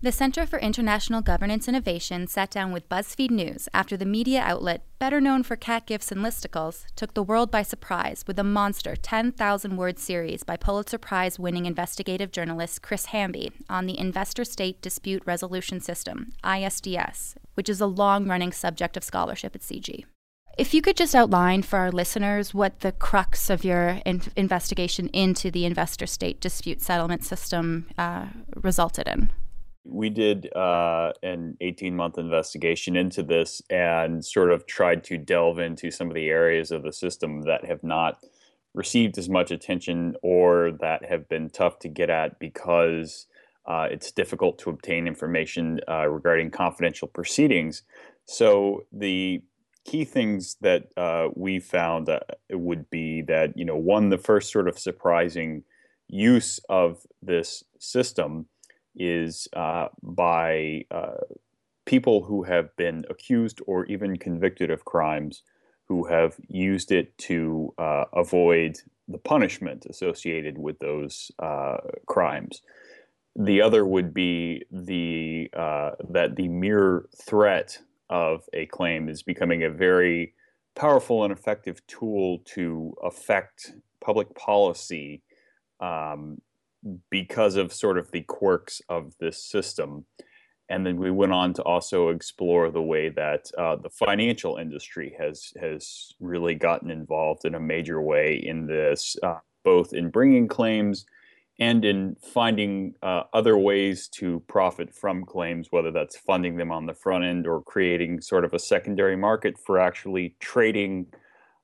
The Center for International Governance Innovation sat down with BuzzFeed News after the media outlet, better known for cat gifs and listicles, took the world by surprise with a monster 10,000 word series by Pulitzer Prize winning investigative journalist Chris Hamby on the Investor State Dispute Resolution System, ISDS, which is a long running subject of scholarship at CIGI. If you could just outline for our listeners what the crux of your in- investigation into the investor state dispute settlement system uh, resulted in. We did uh, an 18 month investigation into this and sort of tried to delve into some of the areas of the system that have not received as much attention or that have been tough to get at because uh, it's difficult to obtain information uh, regarding confidential proceedings. So the key things that uh, we found would be that you know one the first sort of surprising use of this system is uh, by uh, people who have been accused or even convicted of crimes who have used it to uh, avoid the punishment associated with those uh, crimes. The other would be the uh, that the mere threat of a claim is becoming a very powerful and effective tool to affect public policy um, because of sort of the quirks of this system. And then we went on to also explore the way that uh, the financial industry has has really gotten involved in a major way in this, uh, both in bringing claims and in finding uh, other ways to profit from claims, whether that's funding them on the front end or creating sort of a secondary market for actually trading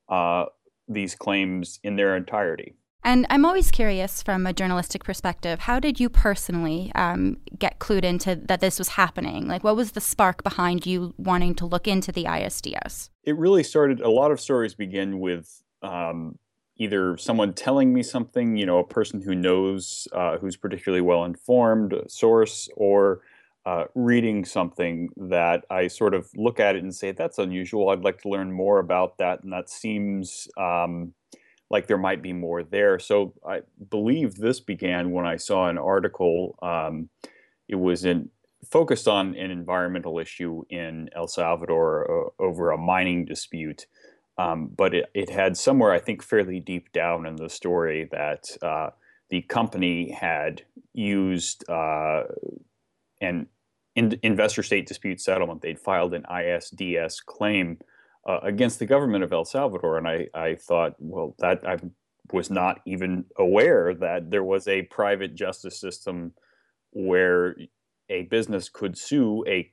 uh, these claims in their entirety. And I'm always curious from a journalistic perspective, how did you personally um, get clued into that this was happening? Like, what was the spark behind you wanting to look into the ISDS? It really started, a lot of stories begin with um, either someone telling me something, you know, a person who knows, uh, who's particularly well informed, source, or uh, reading something that I sort of look at it and say, that's unusual. I'd like to learn more about that. And that seems. Um, like there might be more there. So I believe this began when I saw an article. Um, it was in focused on an environmental issue in El Salvador uh, over a mining dispute. Um, but it, it had somewhere, I think, fairly deep down in the story that uh, the company had used uh, an in, investor state dispute settlement. They'd filed an ISDS claim uh, against the government of El Salvador. And I, I thought, well, that I was not even aware that there was a private justice system where a business could sue a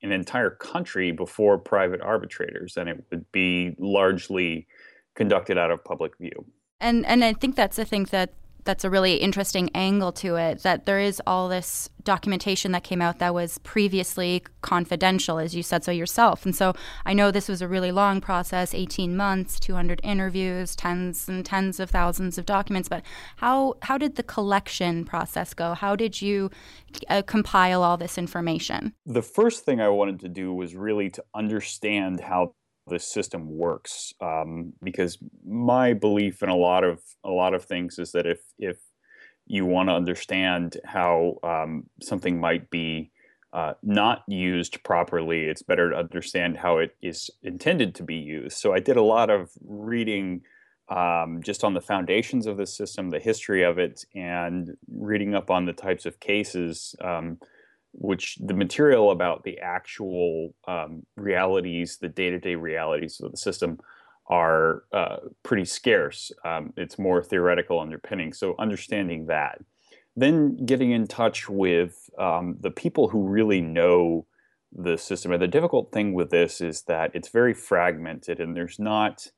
an entire country before private arbitrators, and it would be largely conducted out of public view. And and I think that's the thing that that's a really interesting angle to it that there is all this documentation that came out that was previously confidential as you said so yourself. And so i know this was a really long process 18 months 200 interviews tens and tens of thousands of documents but how how did the collection process go? How did you uh, compile all this information? The first thing i wanted to do was really to understand how the system works um, because my belief in a lot of a lot of things is that if if you want to understand how um, something might be uh, not used properly, it's better to understand how it is intended to be used. So I did a lot of reading um, just on the foundations of the system, the history of it, and reading up on the types of cases um, which the material about the actual um, realities, the day-to-day realities of the system, are uh, pretty scarce. Um, it's more theoretical underpinning. So understanding that, then getting in touch with um, the people who really know the system. And the difficult thing with this is that it's very fragmented, and there's not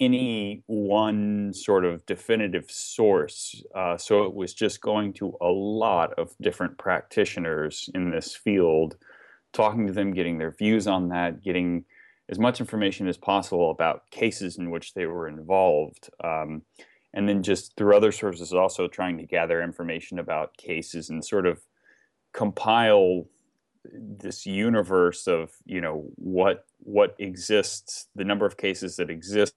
any one sort of definitive source. Uh, so it was just going to a lot of different practitioners in this field, talking to them, getting their views on that, getting as much information as possible about cases in which they were involved. Um, and then just through other sources, also trying to gather information about cases and sort of compile this universe of you know what what exists the number of cases that exist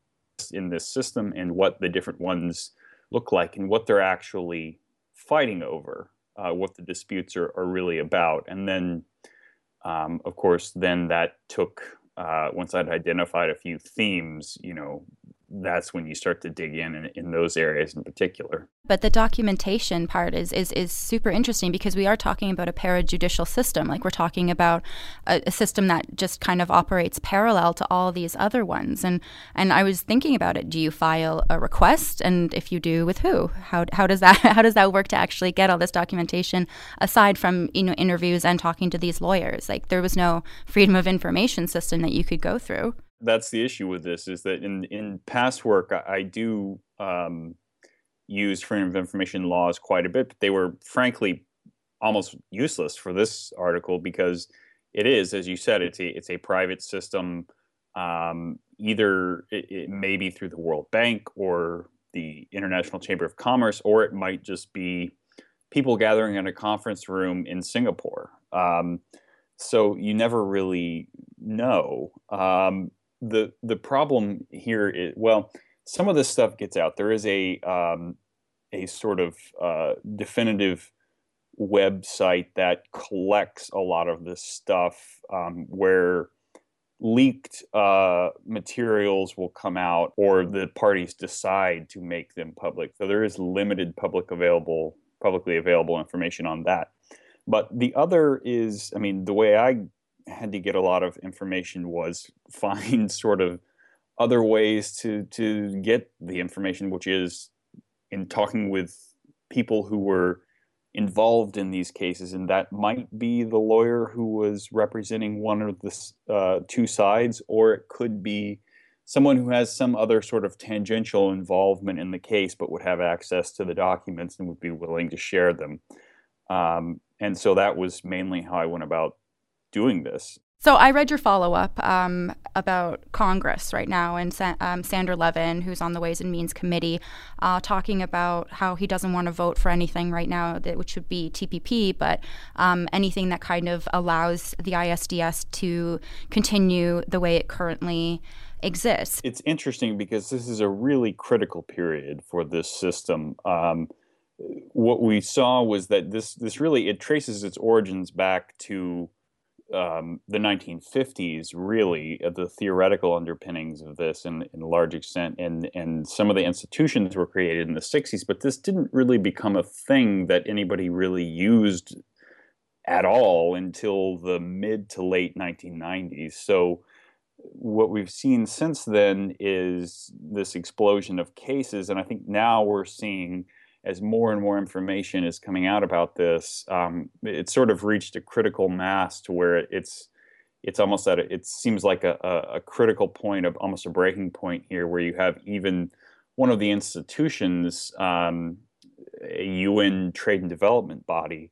in this system and what the different ones look like and what they're actually fighting over. uh, what the disputes are, are really about. And then, um, of course, then that took uh, once I'd identified a few themes, you know, that's when you start to dig in, in in those areas in particular. But the documentation part is, is is super interesting because we are talking about a parajudicial system. Like we're talking about a, a, system that just kind of operates parallel to all these other ones. And and I was thinking about it. Do you file a request, and if you do, with who? How, how does that how does that work to actually get all this documentation aside from you know interviews and talking to these lawyers? Like there was no freedom of information system that you could go through that's the issue with this is that in in past work I, I do um, use freedom of information laws quite a bit, but they were frankly almost useless for this article because it is, as you said, it's a it's a private system. Um, either it, it may be through the World Bank or the International Chamber of Commerce, or it might just be people gathering in a conference room in Singapore. Um, so you never really know. Um, the the problem here is well, some of this stuff gets out. There is a um, a sort of uh, definitive website that collects a lot of this stuff um, where leaked uh, materials will come out or the parties decide to make them public. So there is limited public available publicly available information on that. But the other is, I mean, the way I had to get a lot of information was find sort of other ways to to get the information, which is in talking with people who were involved in these cases, and that might be the lawyer who was representing one of the uh, two sides, or it could be someone who has some other sort of tangential involvement in the case, but would have access to the documents and would be willing to share them. Um, and so that was mainly how I went about doing this. So I read your follow up um, about Congress right now and um, Sander Levin, who's on the Ways and Means Committee, uh, talking about how he doesn't want to vote for anything right now that which would be TPP, but um, anything that kind of allows the ISDS to continue the way it currently exists. It's interesting because this is a really critical period for this system. Um, what we saw was that this this really it traces its origins back to um, the 1950s, really, uh, the theoretical underpinnings of this in, in large extent, and, and some of the institutions were created in the 60s, but this didn't really become a thing that anybody really used at all until the mid to late 1990s. So, what we've seen since then is this explosion of cases, and I think now we're seeing as more and more information is coming out about this, um, it's sort of reached a critical mass to where it's it's almost at a, it seems like a, a, critical point of almost a breaking point here, where you have even one of the institutions, um, a UN trade and development body,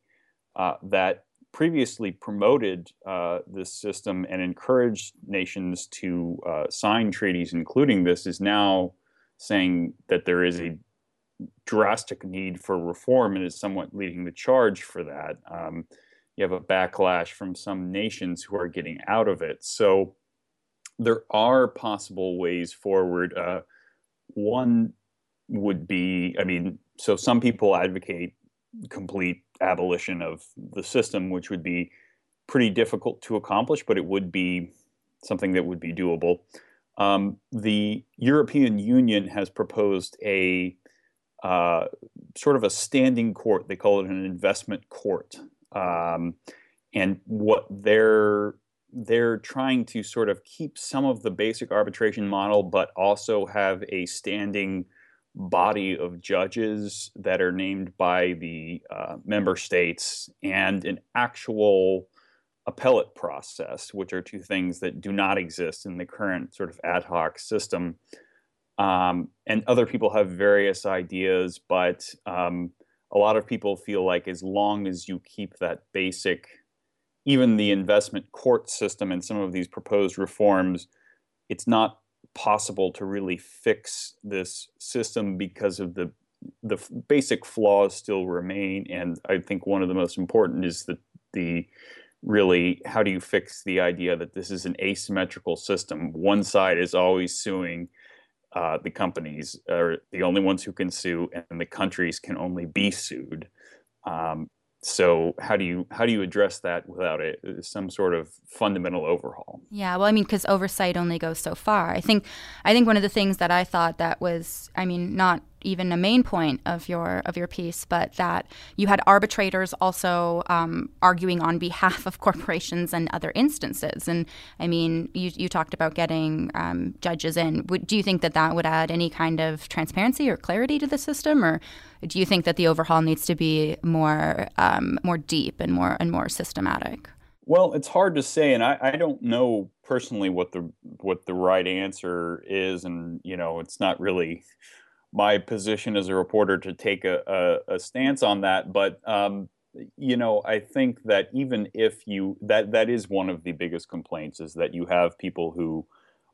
uh, that previously promoted uh, this system and encouraged nations to uh, sign treaties, including this, is now saying that there is a drastic need for reform and is somewhat leading the charge for that. Um, you have a backlash from some nations who are getting out of it. So there are possible ways forward. Uh, one would be, I mean, so some people advocate complete abolition of the system, which would be pretty difficult to accomplish, but it would be something that would be doable. Um, the European Union has proposed a uh, sort of a standing court. They call it an investment court. Um, and what they're they're trying to sort of keep some of the basic arbitration model, but also have a standing body of judges that are named by the uh, member states and an actual appellate process, which are two things that do not exist in the current sort of ad hoc system. Um, and other people have various ideas, but um, a lot of people feel like as long as you keep that basic, even the investment court system and some of these proposed reforms, it's not possible to really fix this system because of the the basic flaws still remain. And I think one of the most important is that the really how do you fix the idea that this is an asymmetrical system? One side is always suing uh, the companies are the only ones who can sue, and the countries can only be sued. Um, so how do you how do you address that without a, some sort of fundamental overhaul? Yeah, well, I mean, because oversight only goes so far. I think I think one of the things that I thought that was, I mean, not even a main point of your of your piece, but that you had arbitrators also um, arguing on behalf of corporations and other instances. And I mean, you, you talked about getting um, judges in. Would, do you think that that would add any kind of transparency or clarity to the system, or do you think that the overhaul needs to be more um, more deep and more and more systematic? Well, it's hard to say, and I, I don't know personally what the what the right answer is, and you know, it's not really my position as a reporter to take a, a, a stance on that. But um, you know, I think that even if you that that is one of the biggest complaints is that you have people who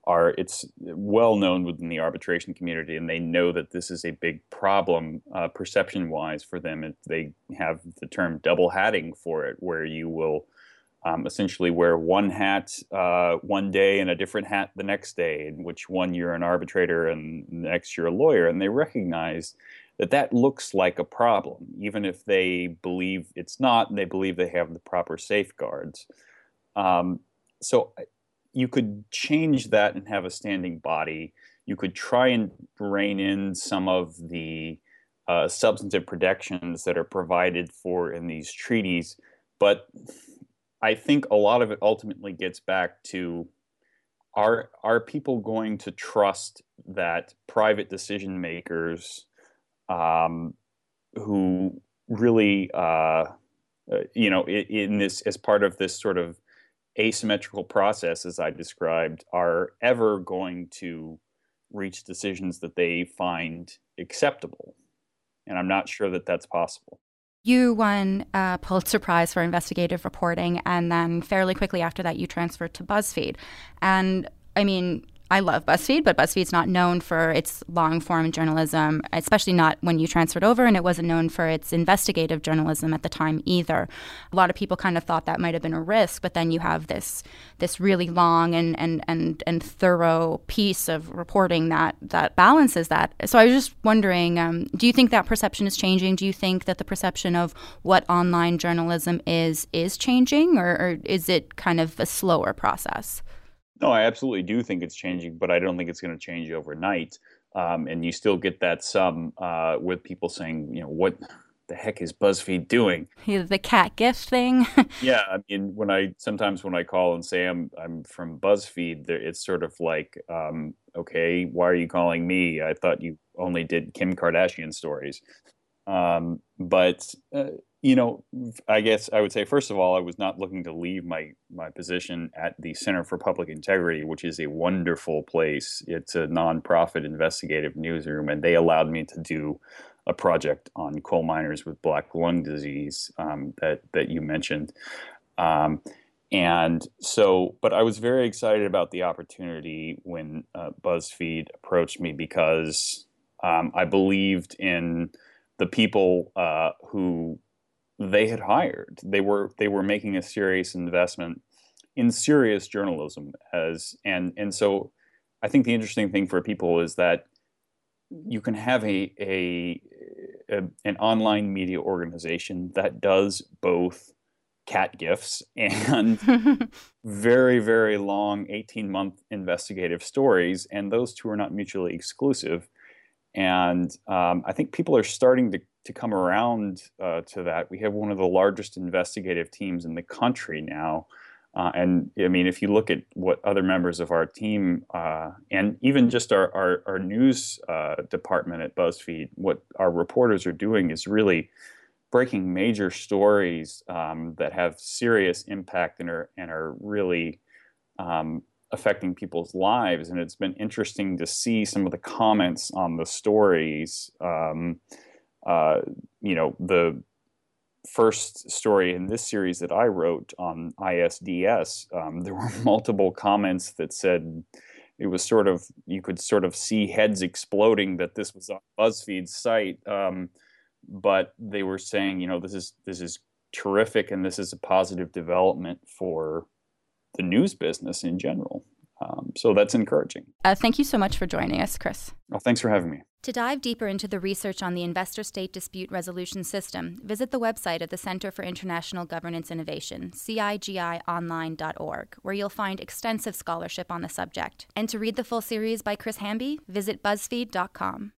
are it's well known within the arbitration community and they know that this is a big problem uh, perception wise for them and they have the term double hatting for it where you will um, essentially wear one hat uh, one day and a different hat the next day, in which one you're an arbitrator and next you're a lawyer. And they recognize that that looks like a problem, even if they believe it's not and they believe they have the proper safeguards. Um, so you could change that and have a standing body. You could try and rein in some of the uh, substantive protections that are provided for in these treaties, but I think a lot of it ultimately gets back to are are people going to trust that private decision makers um, who really uh, uh, you know in, in this as part of this sort of asymmetrical process as I described are ever going to reach decisions that they find acceptable and I'm not sure that that's possible. You won a Pulitzer Prize for investigative reporting, and then fairly quickly after that, you transferred to BuzzFeed. And I mean, I love BuzzFeed, but BuzzFeed's not known for its long form journalism, especially not when you transferred over, and it wasn't known for its investigative journalism at the time either. A lot of people kind of thought that might have been a risk, but then you have this this really long and and and, and thorough piece of reporting that that balances that. So I was just wondering, um, do you think that perception is changing? Do you think that the perception of what online journalism is is changing, or, or is it kind of a slower process? No, I absolutely do think it's changing, but I don't think it's going to change overnight. Um, and you still get that some uh, with people saying, you know, what the heck is BuzzFeed doing? The cat gift thing. yeah, I mean, when I sometimes when I call and say I'm I'm from BuzzFeed, it's sort of like, um, okay, why are you calling me? I thought you only did Kim Kardashian stories. Um, but uh, you know, I guess I would say first of all, I was not looking to leave my my position at the Center for Public Integrity, which is a wonderful place. It's a nonprofit investigative newsroom, and they allowed me to do a project on coal miners with black lung disease um, that that you mentioned. Um, and so, but I was very excited about the opportunity when uh, BuzzFeed approached me because um, I believed in the people uh, who they had hired. They were they were making a serious investment in serious journalism as and and so I think the interesting thing for people is that you can have a, a, a an online media organization that does both cat gifts and very very long 18 month investigative stories and those two are not mutually exclusive and um, I think people are starting to, to come around uh, to that. We have one of the largest investigative teams in the country now. Uh, and I mean, if you look at what other members of our team uh, and even just our, our, our news uh, department at BuzzFeed, what our reporters are doing is really breaking major stories um, that have serious impact and are, and are really um, affecting people's lives. And it's been interesting to see some of the comments on the stories. Um, uh, you know, the first story in this series that I wrote on ISDS, um, there were multiple comments that said it was sort of you could sort of see heads exploding that this was on BuzzFeed's site, um, but they were saying, you know, this is this is terrific and this is a positive development for the news business in general. Um, so that's encouraging. Uh, thank you so much for joining us, Chris. Well, thanks for having me. To dive deeper into the research on the investor state dispute resolution system, visit the website of the Center for International Governance Innovation, CIGIOnline.org, where you'll find extensive scholarship on the subject. And to read the full series by Chris Hamby, visit BuzzFeed.com.